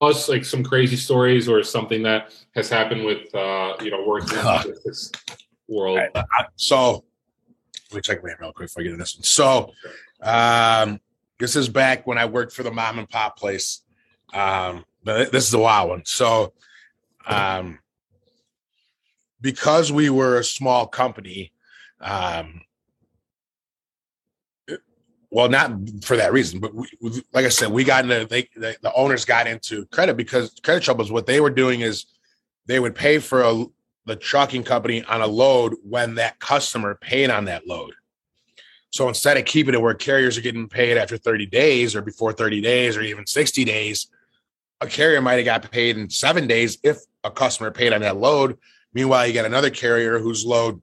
us like some crazy stories or something that has happened with uh, you know working in this world? I- I- so let me check my real quick before I get into this one. So um, this is back when I worked for the mom and pop place. Um, but this is a wild one. So um, because we were a small company, um, well, not for that reason, but we, like I said, we got into they, the, the owners got into credit because credit troubles. What they were doing is they would pay for a, the trucking company on a load when that customer paid on that load. So instead of keeping it where carriers are getting paid after 30 days or before 30 days or even 60 days, a carrier might have got paid in seven days if a customer paid on that load. Meanwhile, you got another carrier whose load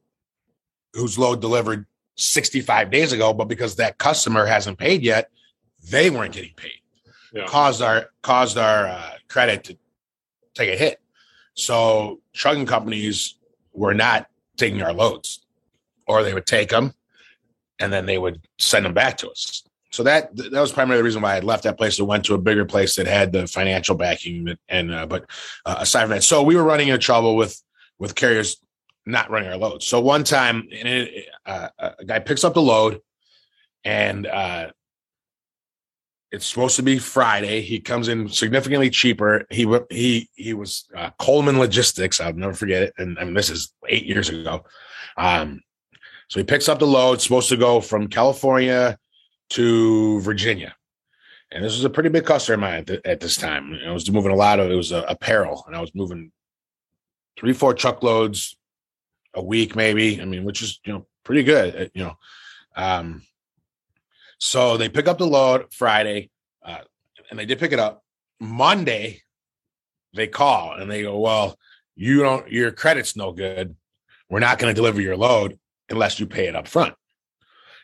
whose load delivered 65 days ago, but because that customer hasn't paid yet, they weren't getting paid. Yeah. Caused our caused our uh, credit to take a hit. So trucking companies were not taking our loads, or they would take them and then they would send them back to us. So that that was primarily the reason why I left that place and went to a bigger place that had the financial backing. And uh, but uh, aside from that, so we were running into trouble with with carriers not running our loads. So one time, it, uh, a guy picks up the load, and uh, it's supposed to be Friday. He comes in significantly cheaper. He he he was uh, Coleman Logistics. I'll never forget it. And I mean, this is eight years ago. Um, so he picks up the load. Supposed to go from California to Virginia. And this was a pretty big customer of mine at, th- at this time. I was moving a lot of it was uh, apparel, and I was moving three, four truckloads a week, maybe. I mean, which is you know pretty good, uh, you know. Um, so they pick up the load Friday, uh, and they did pick it up. Monday, they call and they go, "Well, you don't. Your credit's no good. We're not going to deliver your load unless you pay it up front."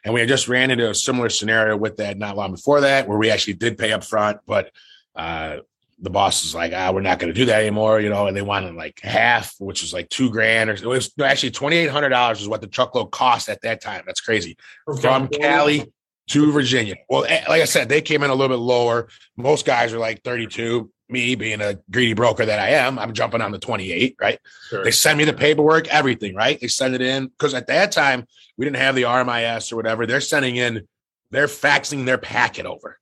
And we had just ran into a similar scenario with that not long before that, where we actually did pay up front, but uh, the boss was like, "Ah, we're not going to do that anymore," you know. And they wanted like half, which was like two grand, or it was actually twenty eight hundred dollars is what the truckload cost at that time. That's crazy from Cali to Virginia. Well, eh, like I said, they came in a little bit lower. Most guys are like 32. Me being a greedy broker that I am, I'm jumping on the 28, right? Sure. They send me the paperwork, everything, right? They send it in because at that time we didn't have the RMIS or whatever. They're sending in, they're faxing their packet over.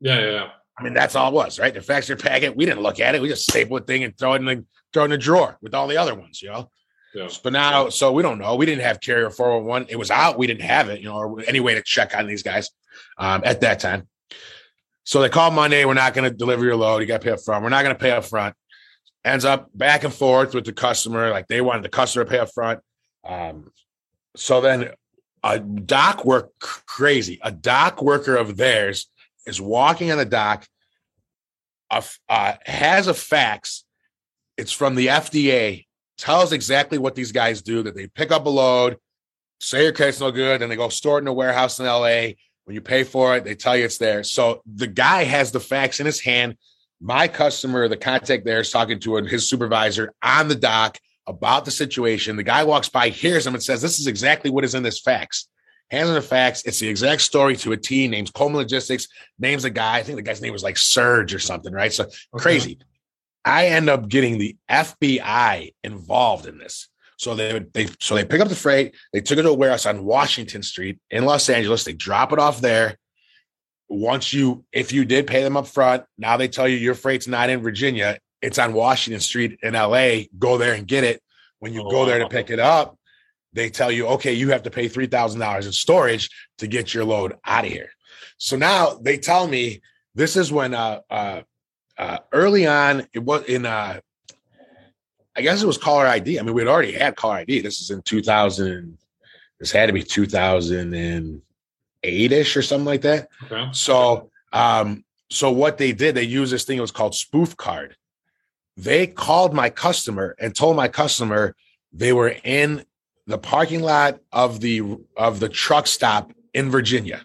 Yeah, yeah, yeah. I mean, that's all it was, right? The faxed their packet. We didn't look at it. We just staple the thing and throw it in the throw it in the drawer with all the other ones, you know. yeah. But now, so we don't know. We didn't have Carrier411. It was out. We didn't have it, you know, or any way to check on these guys um, at that time. So they call Monday. We're not going to deliver your load. You got to pay up front. We're not going to pay up front. Ends up back and forth with the customer. Like they wanted the customer to pay up front. Um, so then a dock work crazy. A dock worker of theirs is walking on the dock, uh, has a fax. It's from the FDA tells exactly what these guys do that they pick up a load, say your credit's no good, and they go store it in a warehouse in LA. When you pay for it, they tell you it's there. So the guy has the fax in his hand. My customer, the contact there, is talking to his supervisor on the dock about the situation. The guy walks by, hears him, and says, This is exactly what is in this fax. Hands him the facts. It's the exact story to a T. Names Coleman Logistics, names the guy. I think the guy's name was like Surge or something, right? So crazy. I end up getting the FBI involved in this. So they would they so they pick up the freight, they took it to a warehouse on Washington Street in Los Angeles, they drop it off there. Once you if you did pay them up front, now they tell you your freight's not in Virginia, it's on Washington Street in LA. Go there and get it. When you Oh, go there to pick it up, they tell you, okay, you have to pay three thousand dollars in storage to get your load out of here. So now they tell me this is when uh uh uh, early on, it was in, uh, I guess it was caller ID. I mean, we'd already had caller ID. This is in 2000. This had to be 2008 ish or something like that. Okay. So, um, so what they did, they used this thing. It was called spoof card. They called my customer and told my customer they were in the parking lot of the of the truck stop in Virginia.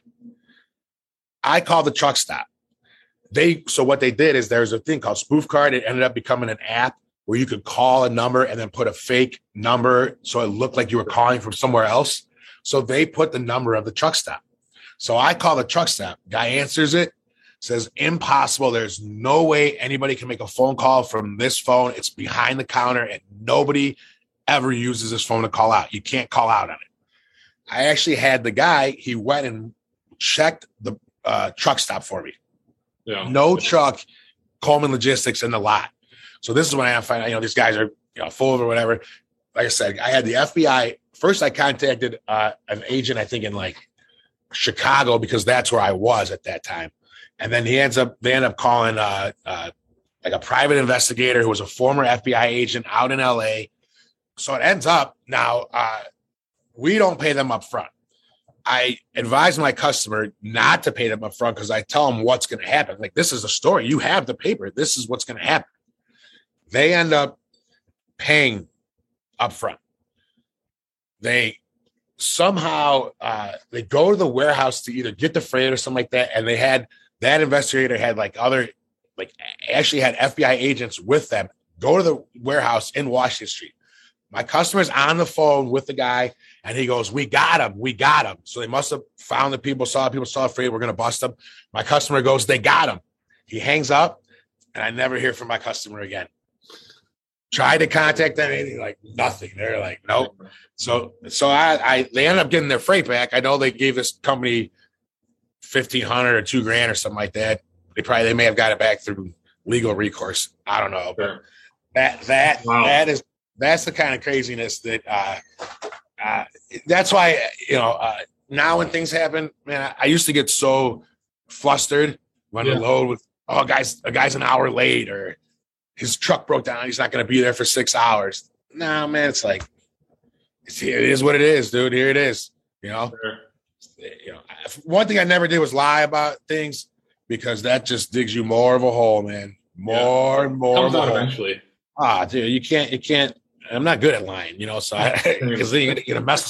I called the truck stop they so what they did is there's a thing called spoof card it ended up becoming an app where you could call a number and then put a fake number so it looked like you were calling from somewhere else so they put the number of the truck stop so i call the truck stop guy answers it says impossible. There's no way anybody can make a phone call from this phone. It's behind the counter, and nobody ever uses this phone to call out. You can't call out on it. I actually had the guy. He went and checked the uh, truck stop for me. Yeah. No truck, Coleman Logistics in the lot. So this is when I find out, you know, these guys are you know full of or whatever. Like I said, I had the FBI. First, I contacted uh, an agent, I think in like Chicago, because that's where I was at that time. And then he ends up, they end up calling uh, uh, like a private investigator who was a former FBI agent out in LA. So it ends up now, uh, we don't pay them up front. I advise my customer not to pay them up front because I tell them what's going to happen. Like, this is a story. You have the paper. This is what's going to happen. They end up paying up front. They somehow uh, they go to the warehouse to either get the freight or something like that, and they had that investigator had like other like actually had FBI agents with them go to the warehouse in Washington Street. My customer's on the phone with the guy, and he goes, "We got him, we got him." So they must have found the people, saw people, saw freight. We're gonna bust them. My customer goes, "They got him." He hangs up, and I never hear from my customer again. Tried to contact them, anything like nothing. They're like, nope. So, so I, I, they ended up getting their freight back. I know they gave this company fifteen hundred or two grand or something like that. They probably they may have got it back through legal recourse. I don't know, but Sure. that that Wow. that is that's the kind of craziness that uh, uh that's why you know uh now when things happen man i, I used to get so flustered when Yeah. the load was oh guys a guy's an hour late or his truck broke down he's not going to be there for six hours no man it's like it's, it is what it is dude here it is you know Sure. you know one thing i never did was lie about things because that just digs you more of a hole man more and more Comes of a out hole. eventually. ah, dude, you can't, you can't. I'm not good at lying, you know. So, I because then you're gonna, you're gonna mess